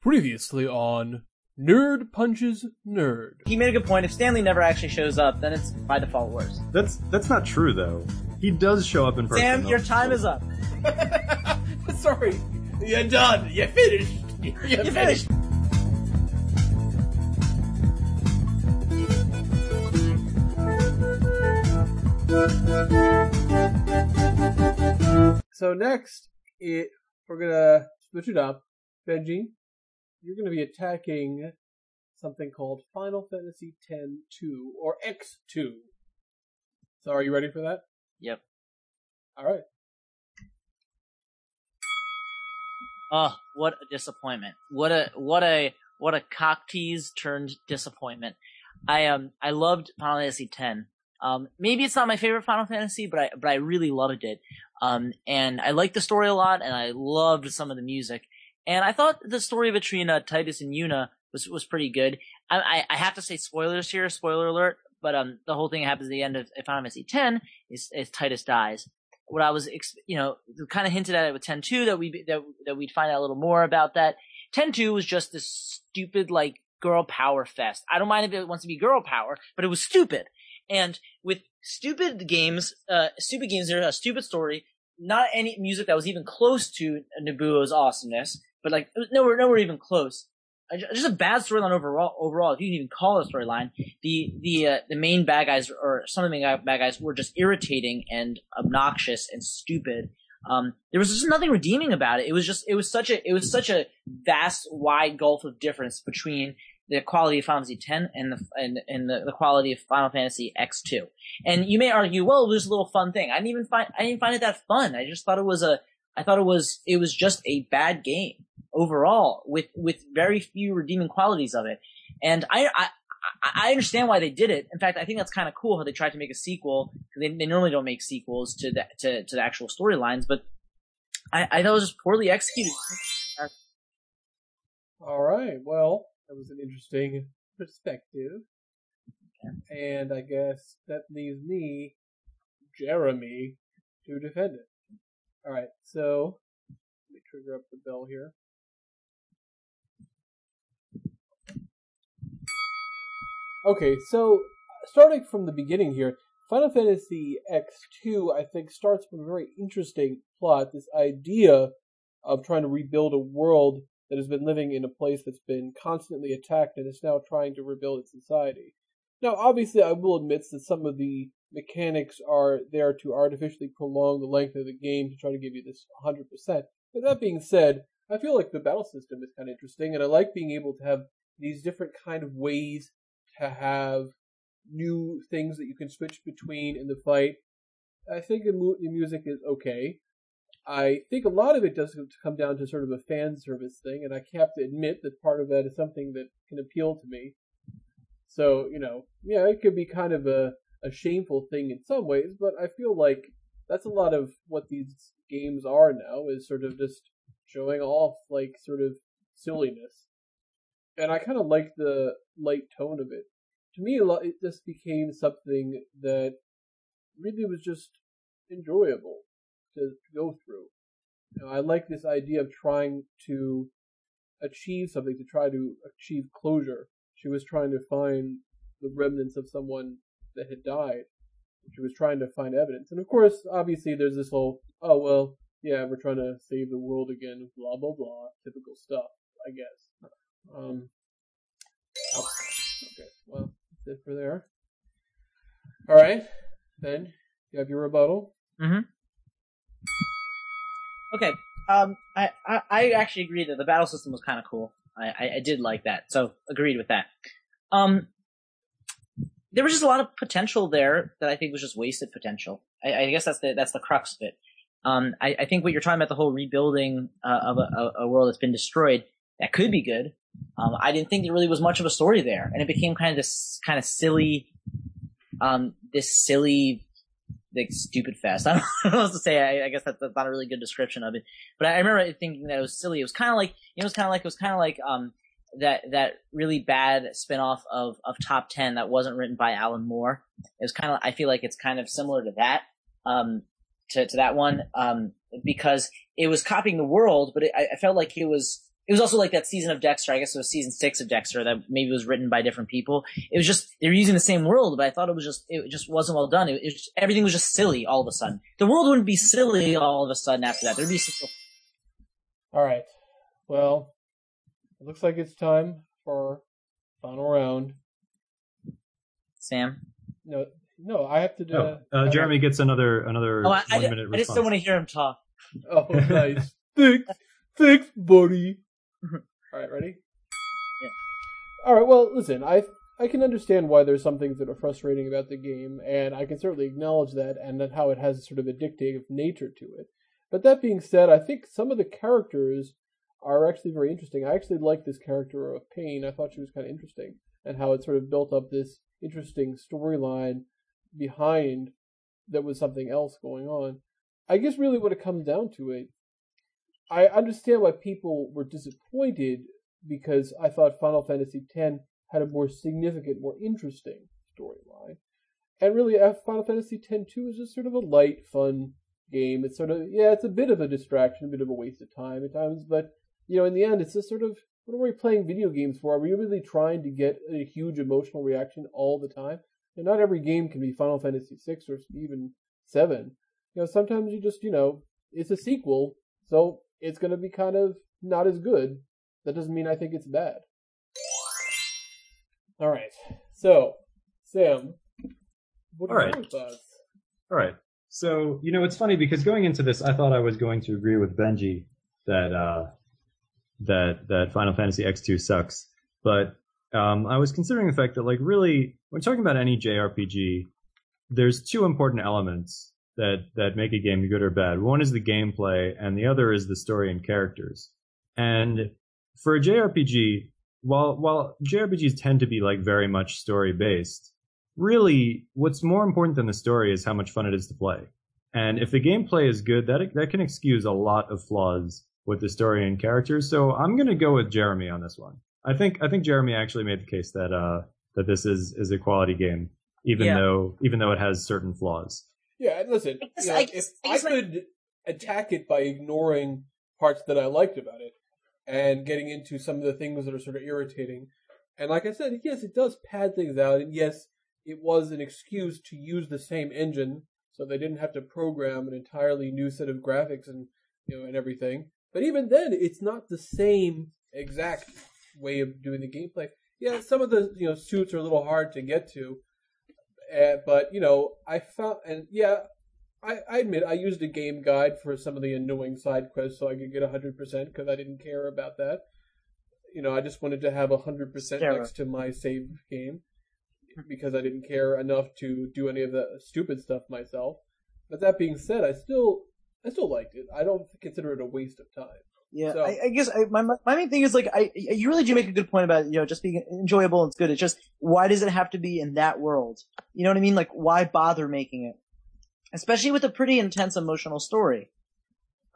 Previously on Nerd Punches Nerd. He made a good point. If Stanley never actually shows up, then it's by default worse. That's that's not true though. He does show up in person. Sam, though. your time is up. Sorry, you're done. You're finished. You're, You finished. So next, it we're gonna switch it up. Benji, you're gonna be attacking something called Final Fantasy X-2 or X2. So are you ready for that? Yep. All right. Oh, what a disappointment! What a what a what a cock tease turned disappointment. I um I loved Final Fantasy X. Um, maybe it's not my favorite Final Fantasy, but I but I really loved it. Um, and I liked the story a lot, and I loved some of the music. And I thought the story between uh, Tidus and Yuna was was pretty good. I, I I have to say spoilers here, spoiler alert. But um, the whole thing happens at the end of Final Fantasy X is, is Tidus dies. What I was, you know, kind of hinted at it with Ten Two that we that that we'd find out a little more about that. Ten Two was just this stupid like girl power fest. I don't mind if it wants to be girl power, but it was stupid. And with stupid games, uh, stupid games, there's a stupid story, not any music that was even close to Nobuo's awesomeness, but like it was nowhere, nowhere even close. Just a bad storyline overall. Overall, if you can even call it a storyline, the the uh, the main bad guys or some of the main bad guys were just irritating and obnoxious and stupid. Um, there was just nothing redeeming about it. It was just it was such a it was such a vast wide gulf of difference between the quality of Final Fantasy X and the and, and the, the quality of Final Fantasy X2. And you may argue, well, it was a little fun thing. I didn't even find I didn't find it that fun. I just thought it was a I thought it was it was just a bad game overall with with very few redeeming qualities of it. And I I I understand why they did it. In fact, I think that's kind of cool how they tried to make a sequel. They, they normally don't make sequels to the to, to the actual storylines, but I, I thought it was just poorly executed. All right. Well, that was an interesting perspective. And I guess that leaves me, Jeremy, to defend it. All right. So let me trigger up the bell here. Okay, so starting from the beginning here, Final Fantasy X2, I think, starts with a very interesting plot. This idea of trying to rebuild a world that has been living in a place that's been constantly attacked and is now trying to rebuild its society. Now, obviously, I will admit that some of the mechanics are there to artificially prolong the length of the game to try to give you this 100%. But that being said, I feel like the battle system is kind of interesting, and I like being able to have these different kind of ways to have new things that you can switch between in the fight. I think the, mu- the music is okay. I think a lot of it does come down to sort of a fan service thing, and I have to admit that part of that is something that can appeal to me. So, you know, yeah, it could be kind of a, a shameful thing in some ways, but I feel like that's a lot of what these games are now, is sort of just showing off, like, sort of silliness. And I kind of like the light tone of it. To me, it just became something that really was just enjoyable to, go through. Know, I like this idea of trying to achieve something, to try to achieve closure. She was trying to find the remnants of someone that had died. She was trying to find evidence. And of course, obviously, there's this whole, oh, well, yeah, we're trying to save the world again, blah, blah, blah, typical stuff, I guess. Um, oh, okay, well, that's it for there. Alright, then, you have your rebuttal. Mm-hmm. Okay. Um, I, I, I actually agree that the battle system was kind of cool. I, I, I did like that, so agreed with that. Um, there was just a lot of potential there that I think was just wasted potential. I, I guess that's the that's the crux of it. Um, I, I think what you're talking about the whole rebuilding uh, of a, a world that's been destroyed that could be good. Um, I didn't think there really was much of a story there, and it became kind of this kind of silly, um, this silly like stupid fest. I don't know what else to say. I, I guess that's, not a really good description of it. But I remember thinking that it was silly. It was kind of like you know, it was kind of like it was kind of like um that that really bad spinoff of of Top Ten that wasn't written by Alan Moore. It was kind of I feel like it's kind of similar to that um to to that one um because it was copying the world, but it, I, I felt like it was it was also like that season of Dexter. I guess it was season six of Dexter that maybe was written by different people. It was just they were using the same world, but I thought it was just it just wasn't well done. It, it just, everything was just silly all of a sudden. The world wouldn't be silly all of a sudden after that. There'd be some, All right. Well, it looks like it's time for final round. Sam. No, no, I have to do. Oh, uh, Jeremy gets another another Oh, I, I, one did- minute I just don't want to hear him talk. Oh, nice. thanks, thanks, buddy. Mm-hmm. All right, ready? Yeah. All right. Well, listen, I I can understand why there's some things that are frustrating about the game, and I can certainly acknowledge that, and that how it has sort of a dictative nature to it. But that being said, I think some of the characters are actually very interesting. I actually like this character of Paine. I thought she was kind of interesting, and how it sort of built up this interesting storyline behind that was something else going on. I guess really what it comes down to it, I understand why people were disappointed because I thought Final Fantasy X had a more significant, more interesting storyline. And really, uh, Final Fantasy X 2 is just sort of a light, fun game. It's sort of, yeah, it's a bit of a distraction, a bit of a waste of time at times, but, you know, in the end, it's just sort of, what are we playing video games for? Are we really trying to get a huge emotional reaction all the time? And not every game can be Final Fantasy VI or even 7. You know, sometimes you just, you know, it's a sequel, so it's going to be kind of not as good. That doesn't mean I think it's bad. All right. So, Sam, what are All right. your thoughts? All right. So, you know, it's funny because going into this, I thought I was going to agree with Benji that uh, that that Final Fantasy X2 sucks, but um, I was considering the fact that, like, really, when talking about any JRPG, there's two important elements that that make a game good or bad. One is the gameplay, and the other is the story and characters. And for a JRPG, while while JRPGs tend to be like very much story based, really what's more important than the story is how much fun it is to play. And if the gameplay is good, that that can excuse a lot of flaws with the story and characters. So I'm going to go with Jeremy on this one. I think I think Jeremy actually made the case that uh that this is is a quality game even Yeah. though even though it has certain flaws. Yeah, and listen, I you know, if I I could attack it by ignoring parts that I liked about it and getting into some of the things that are sort of irritating. And like I said, yes, it does pad things out, and yes, it was an excuse to use the same engine, so they didn't have to program an entirely new set of graphics and you know and everything. But even then, it's not the same exact way of doing the gameplay. Yeah, some of the you know suits are a little hard to get to, uh, but you know I found and yeah, I, I admit I used a game guide for some of the annoying side quests so I could get hundred percent because I didn't care about that. You know, I just wanted to have hundred percent next to my save game because I didn't care enough to do any of the stupid stuff myself. But that being said, I still I still liked it. I don't consider it a waste of time. Yeah, So- I, I guess I, my my main thing is like I you really do make a good point about you know just being enjoyable and it's good. It's just why does it have to be in that world? You know what I mean? Like why bother making it, especially with a pretty intense emotional story.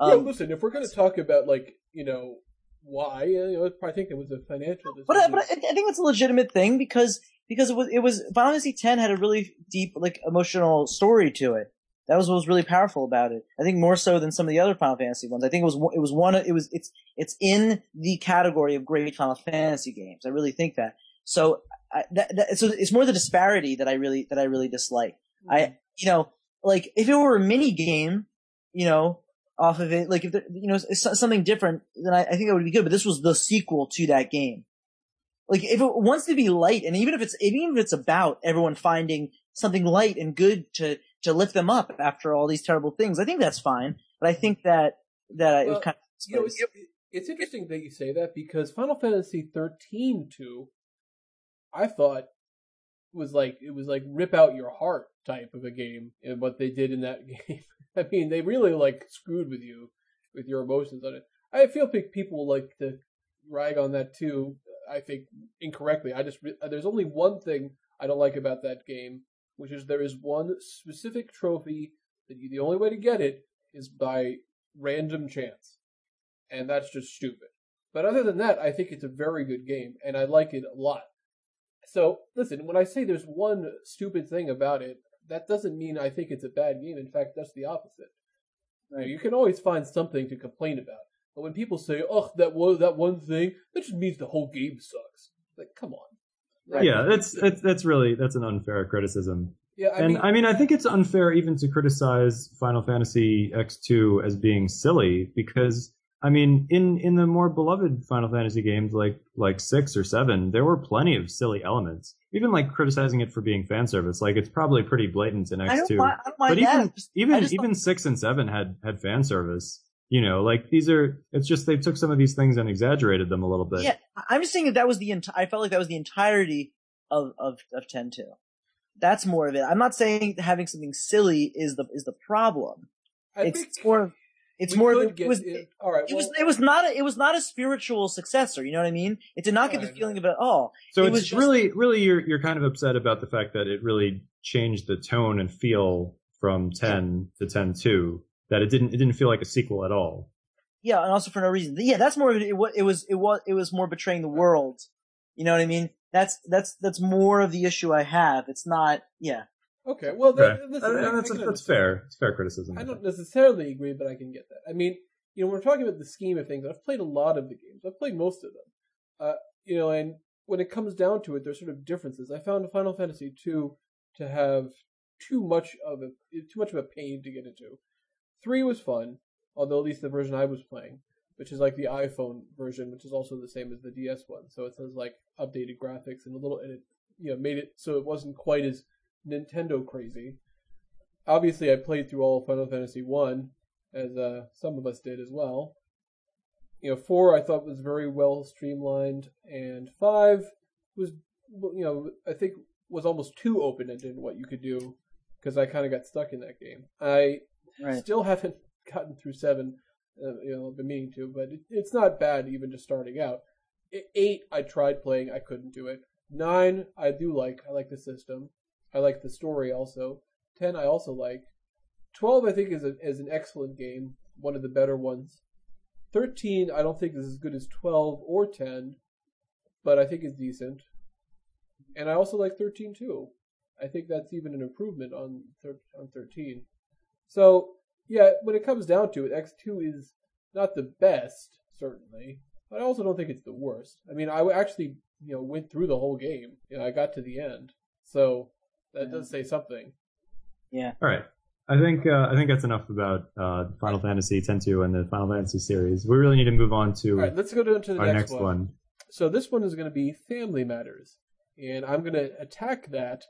yeah, Um, listen, if we're going to talk about like you know why, you know, I think it was a financial decision. but I, but I, I think it's a legitimate thing because because it was it was Final Fantasy X had a really deep like emotional story to it. That was what was really powerful about it. I think more so than some of the other Final Fantasy ones. I think it was it was one of- it was it's it's in the category of great Final Fantasy games. I really think that. So I, that, that so it's more the disparity that I really that I really dislike. I mm-hmm. you know like if it were a mini game, you know, off of it, like if there, you know it's something different, then I, I think that would be good. But this was the sequel to that game. Like if it wants to be light, and even if it's even if it's about everyone finding something light and good to to lift them up after all these terrible things, I think that's fine. But I think that that it Well, was kind of You know, it's, it's interesting that you say that because Final Fantasy 13 2, I thought was like it was like rip out your heart type of a game and what they did in that game. I mean, they really like screwed with you with your emotions on it. I feel like people like to rag on that too. I think incorrectly. I just there's only one thing I don't like about that game, which is there is one specific trophy that you, the only way to get it is by random chance and that's just stupid. But other than that, I think it's a very good game, and I like it a lot. So, listen, when I say there's one stupid thing about it, that doesn't mean I think it's a bad game. In fact, that's the opposite. You, you can always find something to complain about. But when people say, "Oh, that that one thing," that just means the whole game sucks. Like, come on. Right? Yeah, that's that's that's really that's an unfair criticism. yeah. I and mean, I mean, I think it's unfair even to criticize Final Fantasy X2 as being silly because I mean, in in the more beloved Final Fantasy games like like six or seven, there were plenty of silly elements. Even like criticizing it for being fan service, like it's probably pretty blatant in I don't X2. mind, I don't mind But even Just- even even six and seven had had fan service. You know, like these are. It's just they took some of these things and exaggerated them a little bit. Yeah, I- I'm just saying that that was the enti- I felt like that was the entirety of of of ten two. That's more of it. I'm not saying having something silly is the is the problem. I it's think more. It's more. could It was. it- all right. It was. It was not. A, it was not a spiritual successor. You know what I mean? It did not get the Right, feeling right. of it at all. So It it's was just- really, really, you're you're kind of upset about the fact that it really changed the tone and feel from ten to ten two. That it didn't it didn't feel like a sequel at all. Yeah, and also for no reason. Yeah, that's more of it. It was. It was. It was. It was more betraying the world. You know what I mean? That's that's that's more of the issue I have. It's not. Yeah. okay. Well, Okay, that, listen, I- and I that's can that's fair. It's fair criticism. I don't necessarily agree, but I can get that. I mean, you know, we're talking about the scheme of things. I've played a lot of the games. I've played most of them. Uh, you know, and when it comes down to it, there's sort of differences. I found Final Fantasy II to have too much of a too much of a pain to get into. Three was fun, although at least the version I was playing, which is like the iPhone version, which is also the same as the DS one. So it has like updated graphics and a little, and it you know made it so it wasn't quite as Nintendo crazy. Obviously, I played through all Final Fantasy One, as uh, some of us did as well. You know, four I thought was very well streamlined, and five was, you know, I think was almost too open ended what you could do, because I kind of got stuck in that game. I Right. still haven't gotten through seven. Uh, you know, been meaning to, but it, it's not bad even just starting out. Eight, I tried playing, I couldn't do it. Nine, I do like. I like the system. I like the story also. Ten, I also like. Twelve, I think, is a, is an excellent game, one of the better ones. Thirteen, I don't think is as good as twelve or ten, but I think is decent. And I also like thirteen too. I think that's even an improvement on thir- on thirteen. So yeah, when it comes down to it, X two is not the best, certainly, but I also don't think it's the worst. I mean, I actually you know went through the whole game. You know, I got to the end, so that does say something. Yeah. All right. I think uh, I think that's enough about uh, Final Fantasy X-2 and the Final Fantasy series. We really need to move on to All right, let's go down to the our next, next one. So this one is going to be Family Matters, and I'm going to attack that.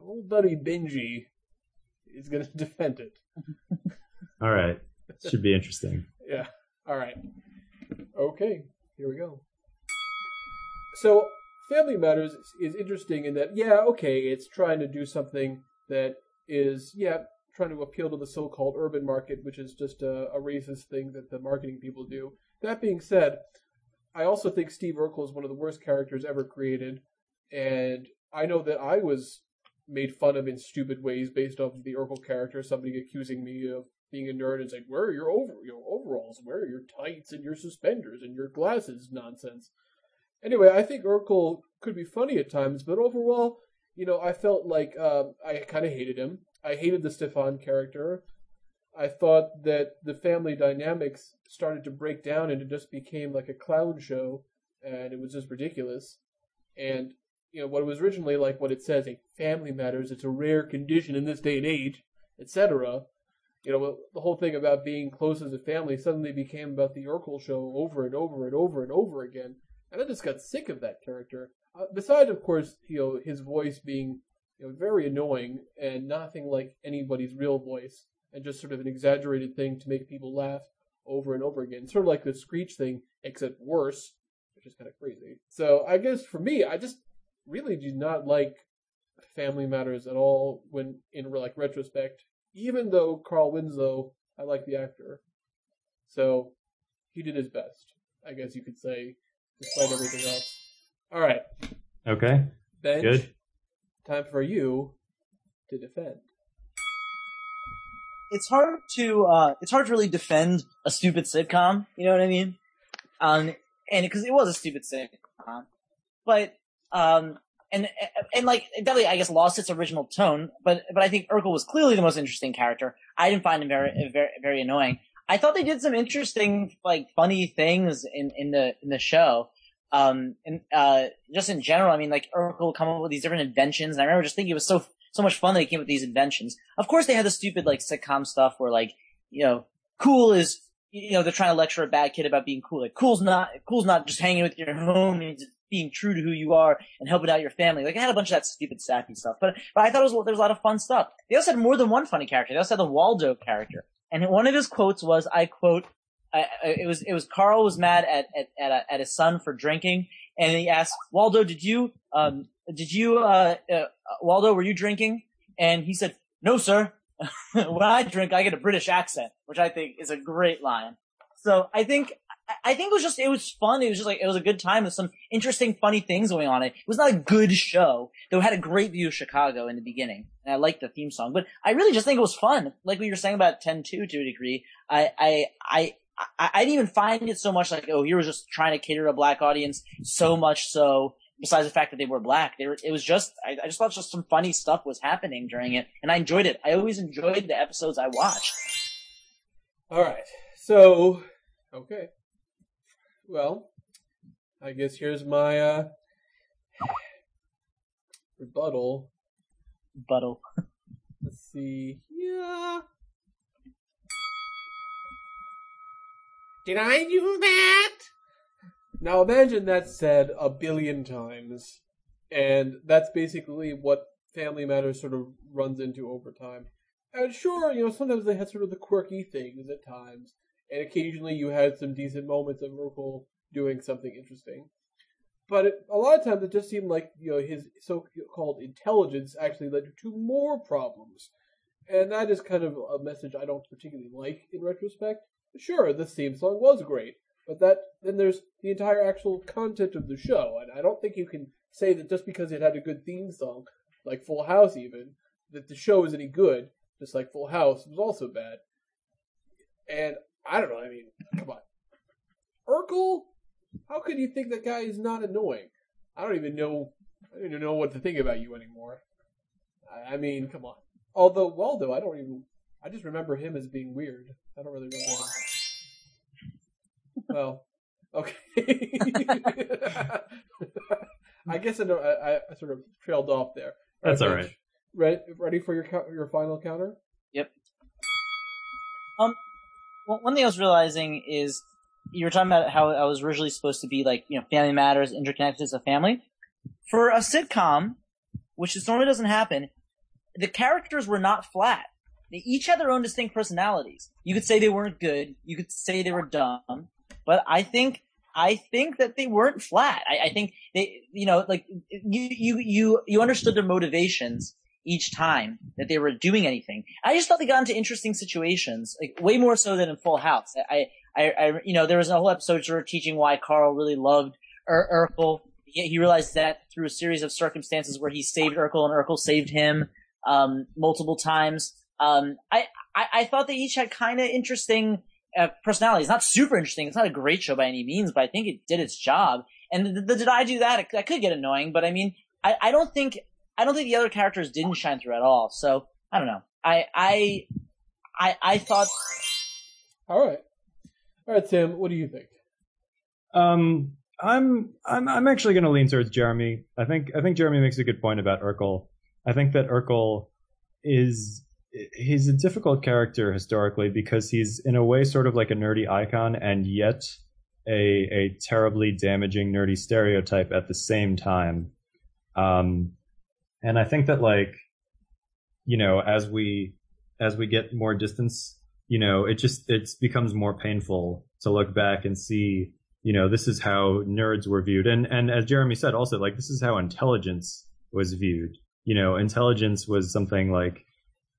Old buddy Benji is going to defend it. All right. Should be interesting. Yeah. All right. Okay. Here we go. So, Family Matters is, is interesting in that, yeah, okay, it's trying to do something that is, yeah, trying to appeal to the so-called urban market, which is just a, a racist thing that the marketing people do. That being said, I also think Steve Urkel is one of the worst characters ever created, and I know that I was made fun of in stupid ways based off the Urkel character. Somebody accusing me of being a nerd and saying, "Where are your over your overalls? Where are your tights and your suspenders and your glasses?" Nonsense. Anyway, I think Urkel could be funny at times, but overall, you know, I felt like uh, I kind of hated him. I hated the Stefan character. I thought that the family dynamics started to break down and it just became like a clown show, and it was just ridiculous. And you know what it was originally like what it says a family matters it's a rare condition in this day and age etc you know the whole thing about being close as a family suddenly became about the Urkel show over and over and over and over again and I just got sick of that character. Uh, besides of course you know his voice being you know very annoying and nothing like anybody's real voice and just sort of an exaggerated thing to make people laugh over and over again sort of like the screech thing except worse which is kind of crazy. So I guess for me I just really do not like Family Matters at all when in like retrospect. Even though Carl Winslow, I like the actor, so he did his best, I guess you could say, despite everything else. All right, Okay. Ben. Good. Time for you to defend. it's hard to uh it's hard to really defend a stupid sitcom you know what i mean um and because it was a stupid sitcom but um and and like definitely i guess lost its original tone but but i think urkel was clearly the most interesting character i didn't find him very very very annoying I thought they did some interesting, like, funny things in, in the, in the show. Um, and, uh, just in general, I mean, like, Urkel come up with these different inventions, and I remember just thinking it was so, so much fun that he came up with these inventions. Of course, they had the stupid, like, sitcom stuff where, like, you know, cool is, you know, they're trying to lecture a bad kid about being cool. Like, cool's not, cool's not just hanging with your homies, being true to who you are and helping out your family. Like, I had a bunch of that stupid, sappy stuff, but, but I thought it was, there was a lot of fun stuff. They also had more than one funny character. They also had the Waldo character. And one of his quotes was, I quote, I, I, it was, it was Carl was mad at, at, at, a, at his son for drinking. And he asked, Waldo, did you, um, did you, uh, uh, Waldo, were you drinking? And he said, no, sir. when I drink, I get a British accent, which I think is a great line. So I think, I think it was just, it was fun. It was just like, it was a good time with some interesting, funny things going on. It was not a good show, though it had a great view of Chicago in the beginning. And I liked the theme song, but I really just think it was fun. Like we were saying about 10-2 to a degree. I, I, I, I, didn't even find it so much like, oh, he was just trying to cater a black audience so much so, besides the fact that they were black, they were, it was just, I, I just thought just some funny stuff was happening during it, and I enjoyed it. I always enjoyed the episodes I watched. All right. So, okay. Well, I guess here's my uh, rebuttal. Buttle. Let's see. Yeah. Did I do that? Now imagine that said a billion times. And that's basically what Family Matters sort of runs into over time. And sure, you know, sometimes they had sort of the quirky things at times. And occasionally you had some decent moments of Urkel doing something interesting. But it, a lot of times it just seemed like, you know, his so-called intelligence actually led to more problems. And that is kind of a message I don't particularly like in retrospect. Sure, the theme song was great, but that then there's the entire actual content of the show, and I don't think you can say that just because it had a good theme song, like Full House even, that the show is any good, just like Full House was also bad. And I don't know, I mean, come on. Urkel? How could you think that guy is not annoying? I don't even know I don't even know what to think about you anymore. I, I mean, come on. Although Waldo, I don't even I just remember him as being weird. I don't really remember him. Well, okay. I guess I, I, I, sort of trailed off there. That's all right. Ready, ready for your your final counter? Yep. Um, one thing I was realizing is you were talking about how I was originally supposed to be like you know Family Matters interconnected as a family. For a sitcom, which just normally doesn't happen, the characters were not flat. They each had their own distinct personalities. You could say they weren't good. You could say they were dumb. But I think I think that they weren't flat. I, I, think they, you know, like you, you, you, you understood their motivations each time that they were doing anything. I just thought they got into interesting situations, like way more so than in Full House. I, I, I you know, there was a whole episode sort of teaching why Carl really loved Ur- Urkel. He, he realized that through a series of circumstances where he saved Urkel and Urkel saved him, um, multiple times. Um, I, I, I thought they each had kind of interesting, uh, personality. It's not super interesting. It's not a great show by any means, but I think it did its job. And the, the, did I do that? That could get annoying, but I mean, I, I don't think I don't think the other characters didn't shine through at all. So I don't know. I I I, I thought. All right, all right, Tim. What do you think? Um, I'm I'm I'm actually going to lean towards Jeremy. I think I think Jeremy makes a good point about Urkel. I think that Urkel is he's a difficult character historically because he's in a way sort of like a nerdy icon and yet a a terribly damaging nerdy stereotype at the same time. Um, and I think that like you know as we as we get more distance, you know, it just it becomes more painful to look back and see you know this is how nerds were viewed and and as Jeremy said also like this is how intelligence was viewed. You know, intelligence was something like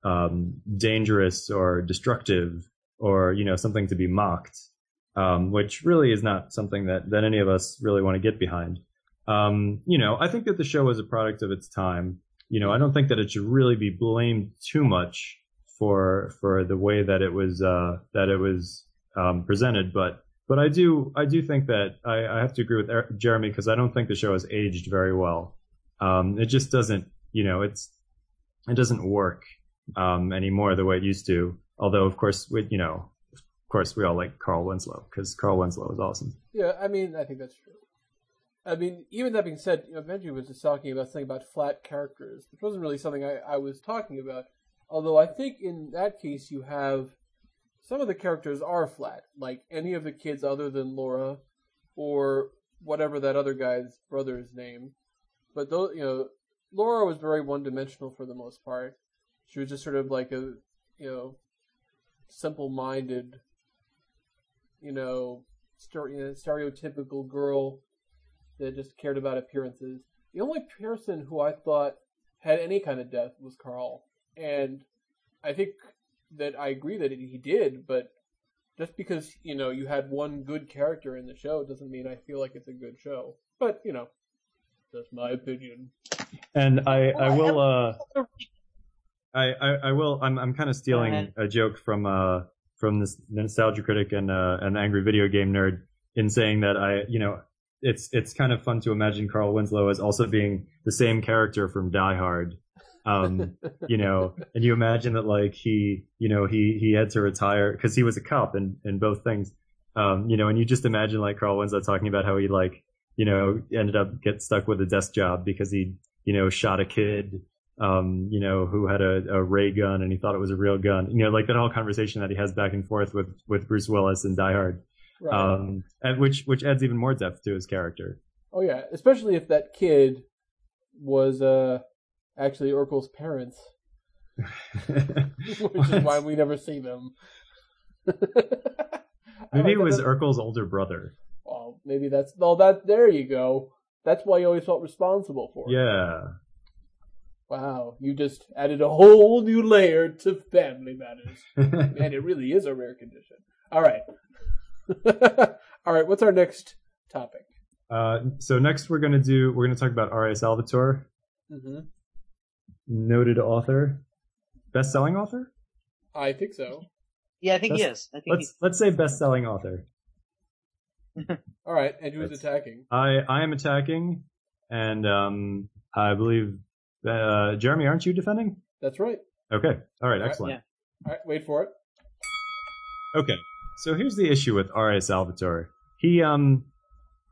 um, dangerous or destructive or you know something to be mocked, um, which really is not something that that any of us really want to get behind. Um, you know, I think that the show was a product of its time. You know, I don't think that it should really be blamed too much for for the way that it was uh, that it was um, presented, but but I do I do think that I, I have to agree with er- Jeremy because I don't think the show has aged very well. Um, it just doesn't, you know, it's it doesn't work um, anymore the way it used to. Although, of course, with, you know, of course, we all like Carl Winslow because Carl Winslow is awesome. Yeah, I mean, I think that's true. I mean, even that being said, you know, Benji was just talking about something about flat characters, which wasn't really something I, I was talking about. Although I think in that case you have some of the characters are flat, like any of the kids other than Laura, or whatever that other guy's brother's name. But those, you know, Laura was very one-dimensional for the most part. She was just sort of like a, you know, simple-minded, you know, stereotypical girl that just cared about appearances. The only person who I thought had any kind of depth was Carl, and I think that I agree that he did, but just because you know you had one good character in the show doesn't mean I feel like it's a good show. But you know, that's my opinion. And I, I will, uh, I, I, I will. I'm, I'm kind of stealing a joke from, uh, from this nostalgia critic and, uh, an angry video game nerd in saying that I, you know, it's, it's kind of fun to imagine Carl Winslow as also being the same character from Die Hard. Um, you know, and you imagine that like he, you know, he, he had to retire because he was a cop in, in both things. Um, you know, and you just imagine like Carl Winslow talking about how he like, you know, ended up get stuck with a desk job because he, you know, shot a kid, um, you know, who had a, a ray gun and he thought it was a real gun. You know, like that whole conversation that he has back and forth with, with Bruce Willis in Die Hard. Right. Um, and which, which adds even more depth to his character. oh yeah, especially if that kid was uh actually Urkel's parents, which is why we never see them. Maybe it was Urkel's older brother. Oh, maybe that's oh that. There you go. That's why you always felt responsible for. it. Yeah. Wow, you just added a whole new layer to family matters. Man, it really is a rare condition. All right. All right, what's our next topic? uh, so next we're gonna do, we're gonna talk about R.A. Salvatore, hmm noted author, best-selling author. I think so. Yeah, I think he is. I think Let's let's say best-selling author. All right, and who's That's- attacking? I I am attacking, and um, I believe uh, Jeremy, aren't you defending? That's right. Okay, all right, Right, excellent. yeah. All right, wait for it. Okay, so here's the issue with R.A. Salvatore. He um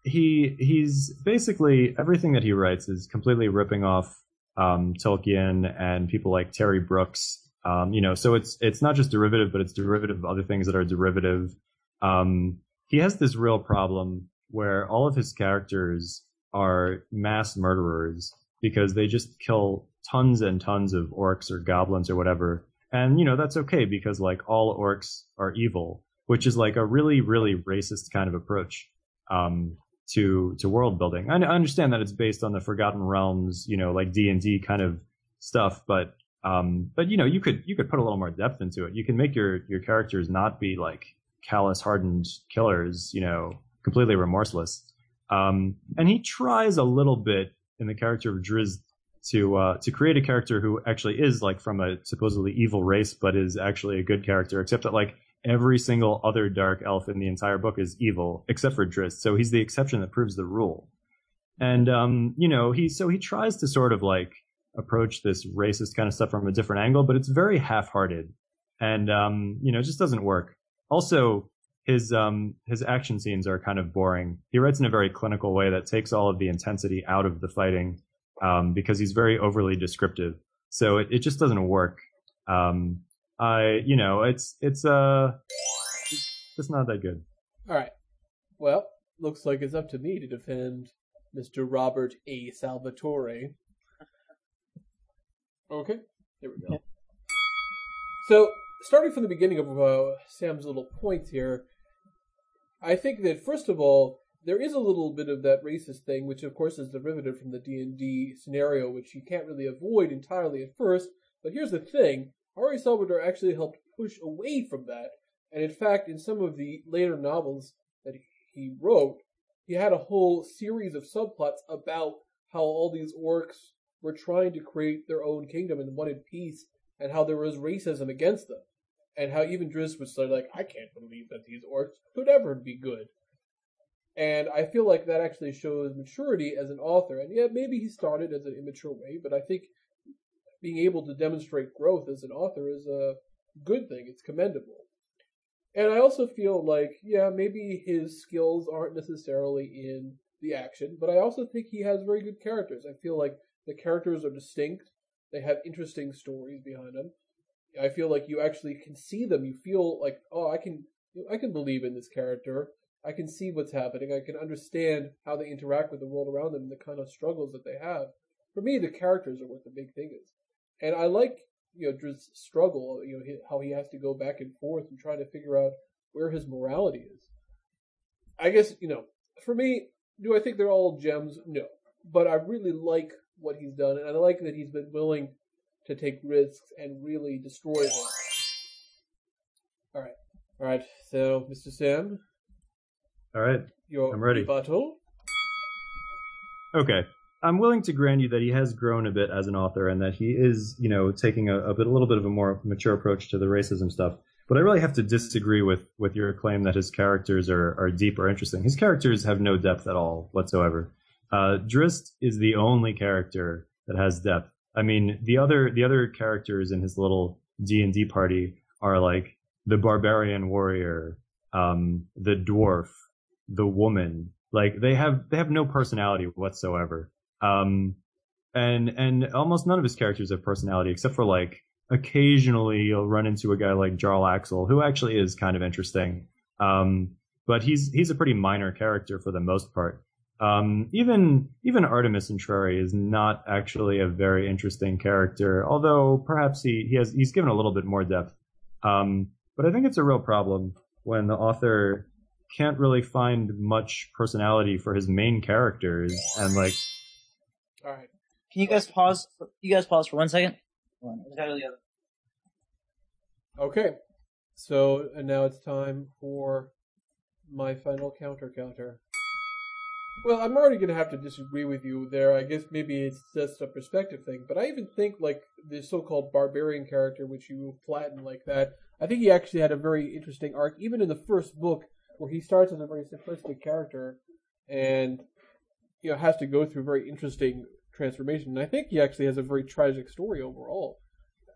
he he's basically everything that he writes is completely ripping off um, Tolkien and people like Terry Brooks. Um, you know, so it's it's not just derivative, but it's derivative of other things that are derivative. Um, he has this real problem where all of his characters are mass murderers because they just kill tons and tons of orcs or goblins or whatever. And you know, that's okay because like all orcs are evil, which is like a really, really racist kind of approach. Um, to to world building. I, understand that it's based on the Forgotten Realms, you know, like D and D kind of stuff, but um, but you know, you could you could put a little more depth into it. You can make your your characters not be like callous, hardened killers, you know, completely remorseless. Um, and he tries a little bit in the character of Drizzt to uh, to create a character who actually is like from a supposedly evil race, but is actually a good character, except that like every single other dark elf in the entire book is evil except for Drizzt. So he's the exception that proves the rule. And um, you know, he so he tries to sort of like approach this racist kind of stuff from a different angle, but it's very half-hearted, and um, you know, it just doesn't work. Also, his um his action scenes are kind of boring. He writes in a very clinical way that takes all of the intensity out of the fighting um, because he's very overly descriptive. So it, it just doesn't work. Um, I you know it's it's uh it's just not that good. All right. Well, looks like it's up to me to defend Mr. Robert A. Salvatore. Okay, there we go. So, starting from the beginning of uh, Sam's little points here, I think that first of all, there is a little bit of that racist thing, which of course is derivative from the D and D scenario, which you can't really avoid entirely at first. But here's the thing: R.A. Salvatore actually helped push away from that, and in fact, in some of the later novels that he wrote, he had a whole series of subplots about how all these orcs were trying to create their own kingdom and wanted peace, and how there was racism against them, and how even Drizzt was like, I can't believe that these orcs could ever be good. And I feel like that actually shows maturity as an author. And yeah, maybe he started as an immature way, but I think being able to demonstrate growth as an author is a good thing. It's commendable. And I also feel like, yeah, maybe his skills aren't necessarily in the action, but I also think he has very good characters. I feel like the characters are distinct. They have interesting stories behind them. I feel like you actually can see them. You feel like, oh, I can, I can believe in this character. I can see what's happening. I can understand how they interact with the world around them and the kind of struggles that they have. For me, the characters are what the big thing is, and I like you know Drew's struggle. You know how he has to go back and forth and try to figure out where his morality is. I guess you know, for me, do I think they're all gems? No, but I really like what he's done, and I like that he's been willing to take risks and really destroy them. All right, all right. So, Mr. Sam, All right. your I'm ready. rebuttal. Okay. I'm willing to grant you that he has grown a bit as an author and that he is, you know, taking a, a bit, a little bit of a more mature approach to the racism stuff. But I really have to disagree with, with your claim that his characters are, are deep or interesting. His characters have no depth at all whatsoever. Uh, Drizzt is the only character that has depth. I mean, the other, the other characters in his little D&D party are like the barbarian warrior, um, the dwarf, the woman. Like they have, they have no personality whatsoever. Um, and, and almost none of his characters have personality except for like occasionally you'll run into a guy like Jarlaxle who actually is kind of interesting. Um, but he's, he's a pretty minor character for the most part. Um, even, even Artemis Entreri is not actually a very interesting character, although perhaps he, he has, he's given a little bit more depth. Um, but I think it's a real problem when the author can't really find much personality for his main characters and like All right. Can you guys pause? For, you guys pause for one second. Hold on, I just gotta go to the other- Okay. So, and now it's time for my final counter counter. Well, I'm already going to have to disagree with you there. I guess maybe it's just a perspective thing, but I even think like the so-called barbarian character, which you flatten like that, I think he actually had a very interesting arc, even in the first book, where he starts as a very simplistic character and you know has to go through a very interesting transformation. And I think he actually has a very tragic story overall.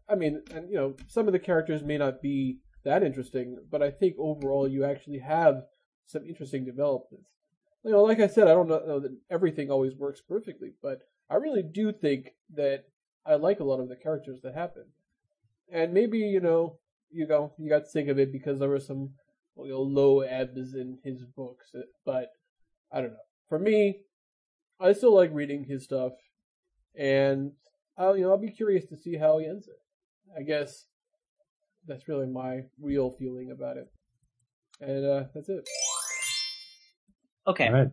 I mean, and you know, some of the characters may not be that interesting, but I think overall you actually have some interesting developments. You know, like I said, I don't know that everything always works perfectly, but I really do think that I like a lot of the characters that happen. And maybe, you know, you go you got sick of it because there were some you know, low ebbs in his books, but I don't know. For me, I still like reading his stuff, and I'll you know I'll be curious to see how he ends it. I guess that's really my real feeling about it, and uh, that's it. Okay. all right.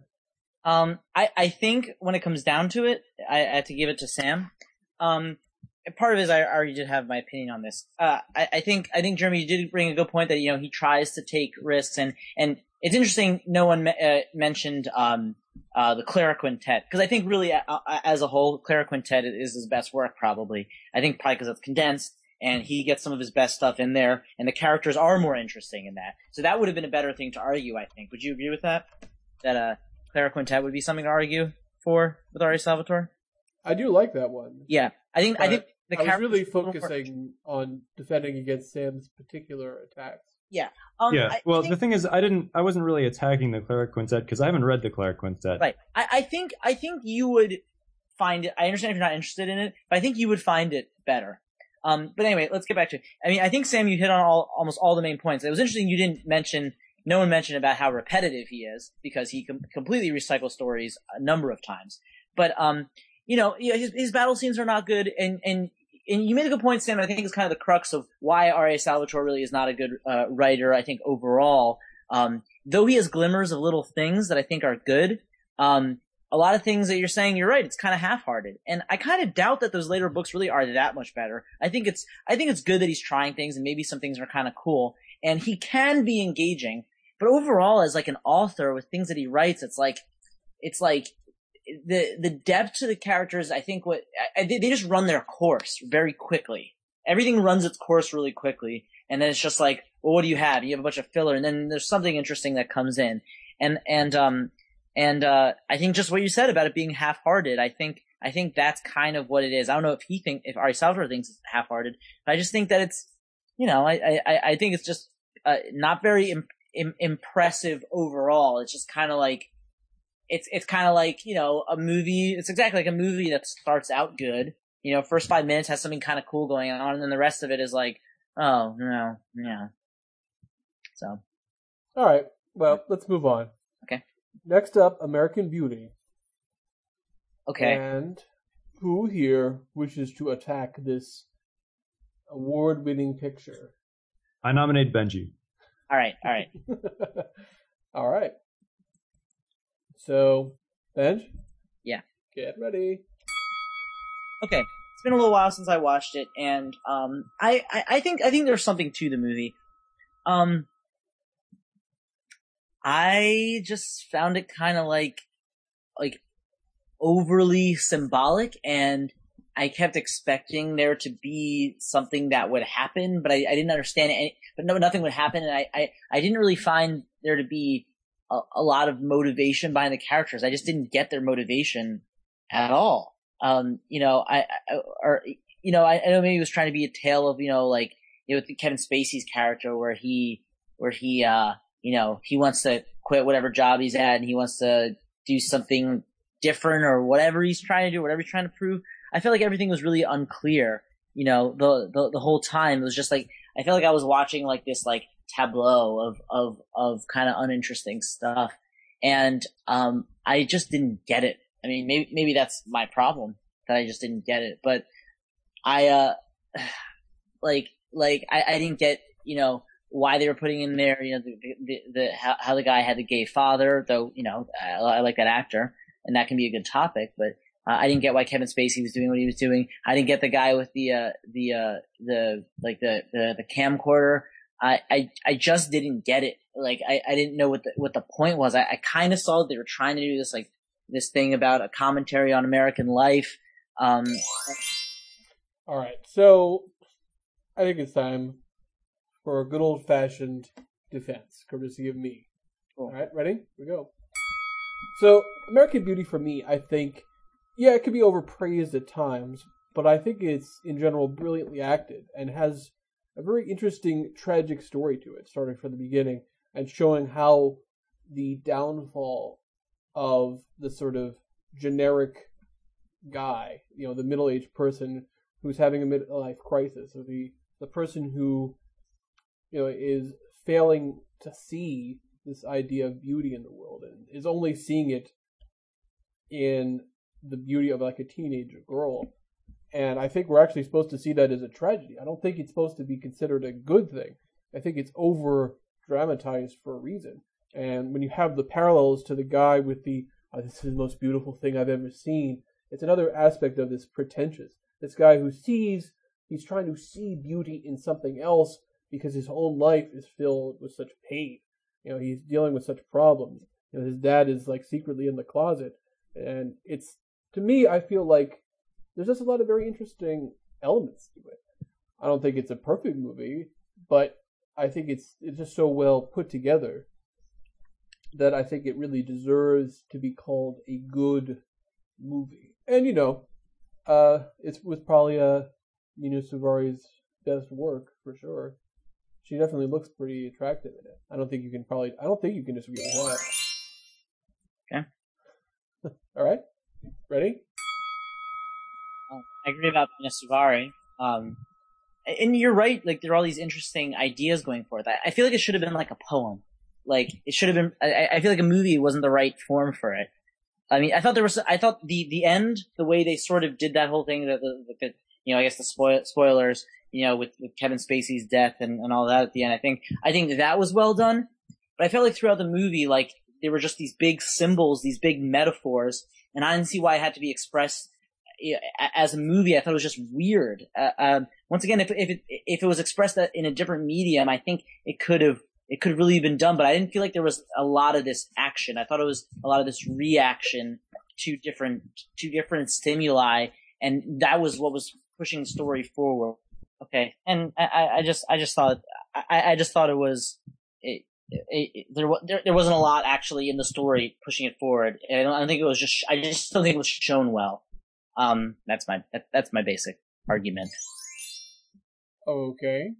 Um, I, I think when it comes down to it, I, I have to give it to Sam. Um, part of it is I already did have my opinion on this. Uh, I, I think, I think Jeremy, did bring a good point that, you know, he tries to take risks and, and it's interesting no one me- uh, mentioned, um, uh, the Cleric Quintet. Cause I think really, uh, uh, as a whole, Cleric Quintet is his best work probably. I think probably cause it's condensed and he gets some of his best stuff in there and the characters are more interesting in that. So that would have been a better thing to argue, I think. Would you agree with that? That, uh, Cleric Quintet would be something to argue for with R.A. Salvatore? I do like that one. Yeah, I think I think the I was really are a little more- focusing on defending against Sam's particular attacks. Um, yeah. I well, think- the thing is, I didn't, I wasn't really attacking the Cleric Quintet because I haven't read the Cleric Quintet. right. I, I think I think you would find it. I understand if you're not interested in it, but I think you would find it better. Um, but anyway, let's get back to. it. I mean, I think Sam, you hit on all almost all the main points. It was interesting you didn't mention. No one mentioned about how repetitive he is because he com- completely recycles stories a number of times. But um, you know, his, his battle scenes are not good, and and and you made a good point, Sam. I think it's kind of the crux of why R.A. Salvatore really is not a good uh, writer. I think overall, um, though he has glimmers of little things that I think are good, um, a lot of things that you're saying, you're right. It's kind of half-hearted, and I kind of doubt that those later books really are that much better. I think it's I think it's good that he's trying things, and maybe some things are kind of cool, and he can be engaging. But overall, as like an author with things that he writes, it's like it's like the the depth to the characters. I think what I, they they just run their course very quickly. Everything runs its course really quickly, and then it's just like, well, what do you have? You have a bunch of filler, and then there's something interesting that comes in, and and um and uh I think just what you said about it being half-hearted. I think I think that's kind of what it is. I don't know if he think if R.A. Salvatore thinks it's half-hearted, but I just think that it's you know I I I- think it's just uh, not very Im- Im- impressive overall. It's just kind of like it's it's kind of like you know a movie. It's exactly like a movie that starts out good. You know, first five minutes has something kind of cool going on, and then the rest of it is like, oh no, no. So All right. Well, let's move on. Okay. Next up, American Beauty. okay, And who here wishes to attack this award-winning picture? I nominate Benji. all right, all right. All right. So, Benj? Yeah. Get ready. Okay, it's been a little while since I watched it, and um, I, I, I think I think there's something to the movie. Um, I just found it kind of like like overly symbolic, and I kept expecting there to be something that would happen, but I, I didn't understand it. But no, nothing would happen, and I, I, I didn't really find there to be a, a lot of motivation behind the characters. I just didn't get their motivation at all. Um, you know, I, I or you know, I, I know maybe it was trying to be a tale of you know, like you know, with Kevin Spacey's character where he where he uh you know he wants to quit whatever job he's at and he wants to do something different or whatever he's trying to do, whatever he's trying to prove. I felt like everything was really unclear. You know, the the the whole time it was just like I felt like I was watching like this like tableau of of of kind of uninteresting stuff, and um I just didn't get it. I mean, maybe maybe that's my problem that I just didn't get it, but I uh like like I, I didn't get you know why they were putting in there you know the the, the how, how the guy had the gay father though you know I, I like that actor and that can be a good topic but uh, I didn't get why Kevin Spacey was doing what he was doing. I didn't get the guy with the uh the uh the like the the, the camcorder I, I I just didn't get it like I, I didn't know what the what the point was I, I kind of saw they were trying to do this like this thing about a commentary on American life um All right. So, I think it's time for a good old-fashioned defense, courtesy of me. Cool. All right, ready? Here we go. So, American Beauty for me, I think, yeah, it could be overpraised at times, but I think it's in general brilliantly acted and has a very interesting tragic story to it, starting from the beginning and showing how the downfall of the sort of generic guy, you know, the middle-aged person who's having a midlife crisis, or the the person who, you know, is failing to see this idea of beauty in the world and is only seeing it in the beauty of like a teenage girl. And I think we're actually supposed to see that as a tragedy. I don't think it's supposed to be considered a good thing. I think it's over dramatized for a reason. And when you have the parallels to the guy with the, oh, this is the most beautiful thing I've ever seen, it's another aspect of this pretentious. This guy who sees, he's trying to see beauty in something else because his own life is filled with such pain. You know, he's dealing with such problems. You know, his dad is like secretly in the closet. And it's, to me, I feel like there's just a lot of very interesting elements to it. I don't think it's a perfect movie, but I think it's it's just so well put together that I think it really deserves to be called a good movie. And you know, uh, it was probably uh, Mena Suvari's best work for sure. She definitely looks pretty attractive in it. I don't think you can probably. I don't think you can disagree with that. Okay. All right. Ready? I agree about Mena Suvari. Um, and you're right. Like there are all these interesting ideas going forth. I, I feel like it should have been like a poem. Like it should have been. I, I feel like a movie wasn't the right form for it. I mean, I thought there was. I thought the the end, the way they sort of did that whole thing, that the, the you know, I guess the spoil, spoilers, you know, with, with Kevin Spacey's death and, and all that at the end. I think I think that was well done. But I felt like throughout the movie, like there were just these big symbols, these big metaphors, and I didn't see why it had to be expressed as a movie. I thought it was just weird. Uh, um, once again, if if it, if it was expressed in a different medium, I think it could have it could have really been done. But I didn't feel like there was a lot of this action. I thought it was a lot of this reaction to different to different stimuli, and that was what was pushing the story forward. Okay, and I, I just I just thought I, I just thought it was. It, it, it, there, there, there wasn't a lot actually in the story pushing it forward. And I don't, I don't think it was just. I just don't think it was shown well. Um, that's my that, that's my basic argument. Okay.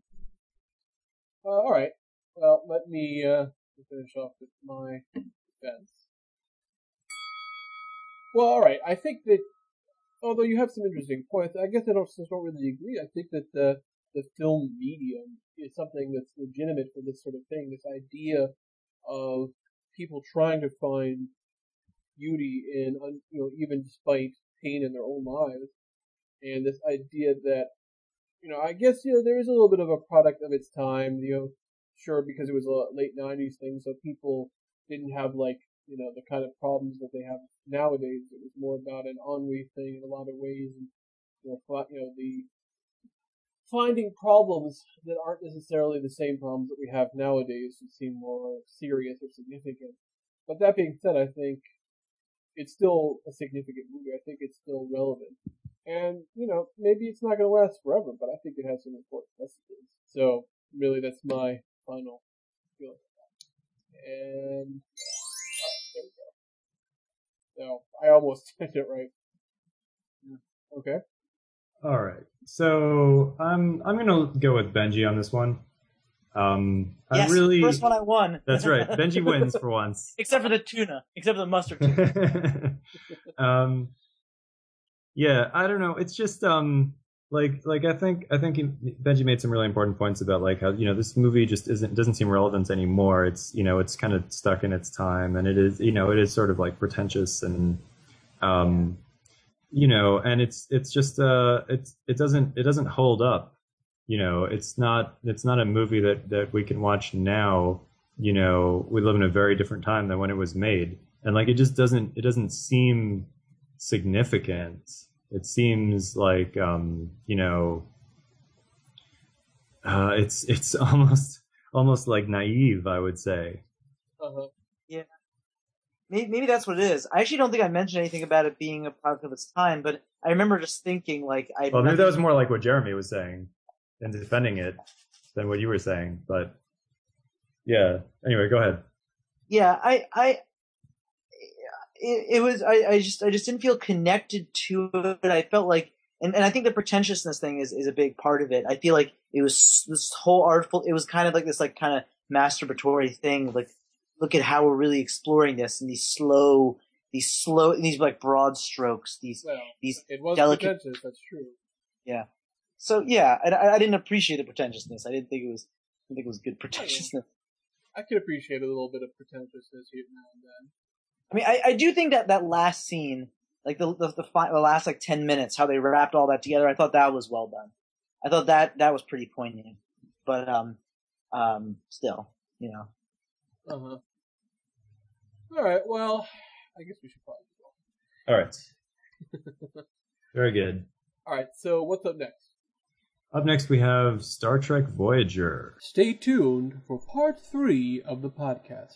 Uh, all right. well, let me uh, finish off with my defense. Well, all right. I think that although you have some interesting points, I guess I don't, just don't really agree. I think that the the film medium is something that's legitimate for this sort of thing. This idea of people trying to find beauty in, you know, even despite pain in their own lives, and this idea that, you know, I guess you know there is a little bit of a product of its time. You know, sure because it was a late '90s thing, so people didn't have like you know the kind of problems that they have nowadays. It was more about an ennui thing in a lot of ways, and you know, you know the finding problems that aren't necessarily the same problems that we have nowadays that seem more serious or significant. But that being said, I think it's still a significant movie. I think it's still relevant. And, you know, maybe it's not going to last forever, but I think it has some important messages. So, really, that's my final feeling. And, alright, there we go. No, I almost did it right. Okay. All right. So I'm I'm gonna go with Benji on this one. Um, I yes, really. first one I won. That's right. Benji wins for once. Except for the tuna. Except for the mustard tuna. um, yeah, I don't know. It's just um, like like I think I think Benji made some really important points about like how you know this movie just isn't doesn't seem relevant anymore. It's you know it's kind of stuck in its time, and it is you know it is sort of like pretentious and um, you know, and it's it's just uh, it's it doesn't it doesn't hold up. You know, it's not it's not a movie that that we can watch now. You know, we live in a very different time than when it was made, and like it just doesn't it doesn't seem significant. It seems like um, you know, uh, it's it's almost almost like naive, I would say. Uh-huh. maybe, maybe that's what it is. I actually don't think I mentioned anything about it being a product of its time, but I remember just thinking like I. Well, maybe that was more like what Jeremy was saying and defending it than what you were saying. But yeah. Anyway, go ahead. Yeah, I, I, it, it was, I, I just, I just didn't feel connected to it. I felt like, and, and I think the pretentiousness thing is, is a big part of it. I feel like it was this whole artful, it was kind of like this, like, kind of masturbatory thing. Like, look at how we're really exploring this and these slow, these slow, these like broad strokes, these, Well, these it was delicate- pretentious, that's true. So yeah, I, I- I didn't appreciate the pretentiousness. I didn't think it was, I think it was good pretentiousness. I could appreciate a little bit of pretentiousness here now and then. I mean, I, I do think that that last scene, like the the the, fi- the last like ten minutes, how they wrapped all that together, I thought that was well done. I thought that that was pretty poignant. But um, um, still, you know, Uh huh. All right. Well, I guess we should probably go. All right. Very good. All right. So what's up next? Up next, we have Star Trek Voyager. Stay tuned for part three of the podcast.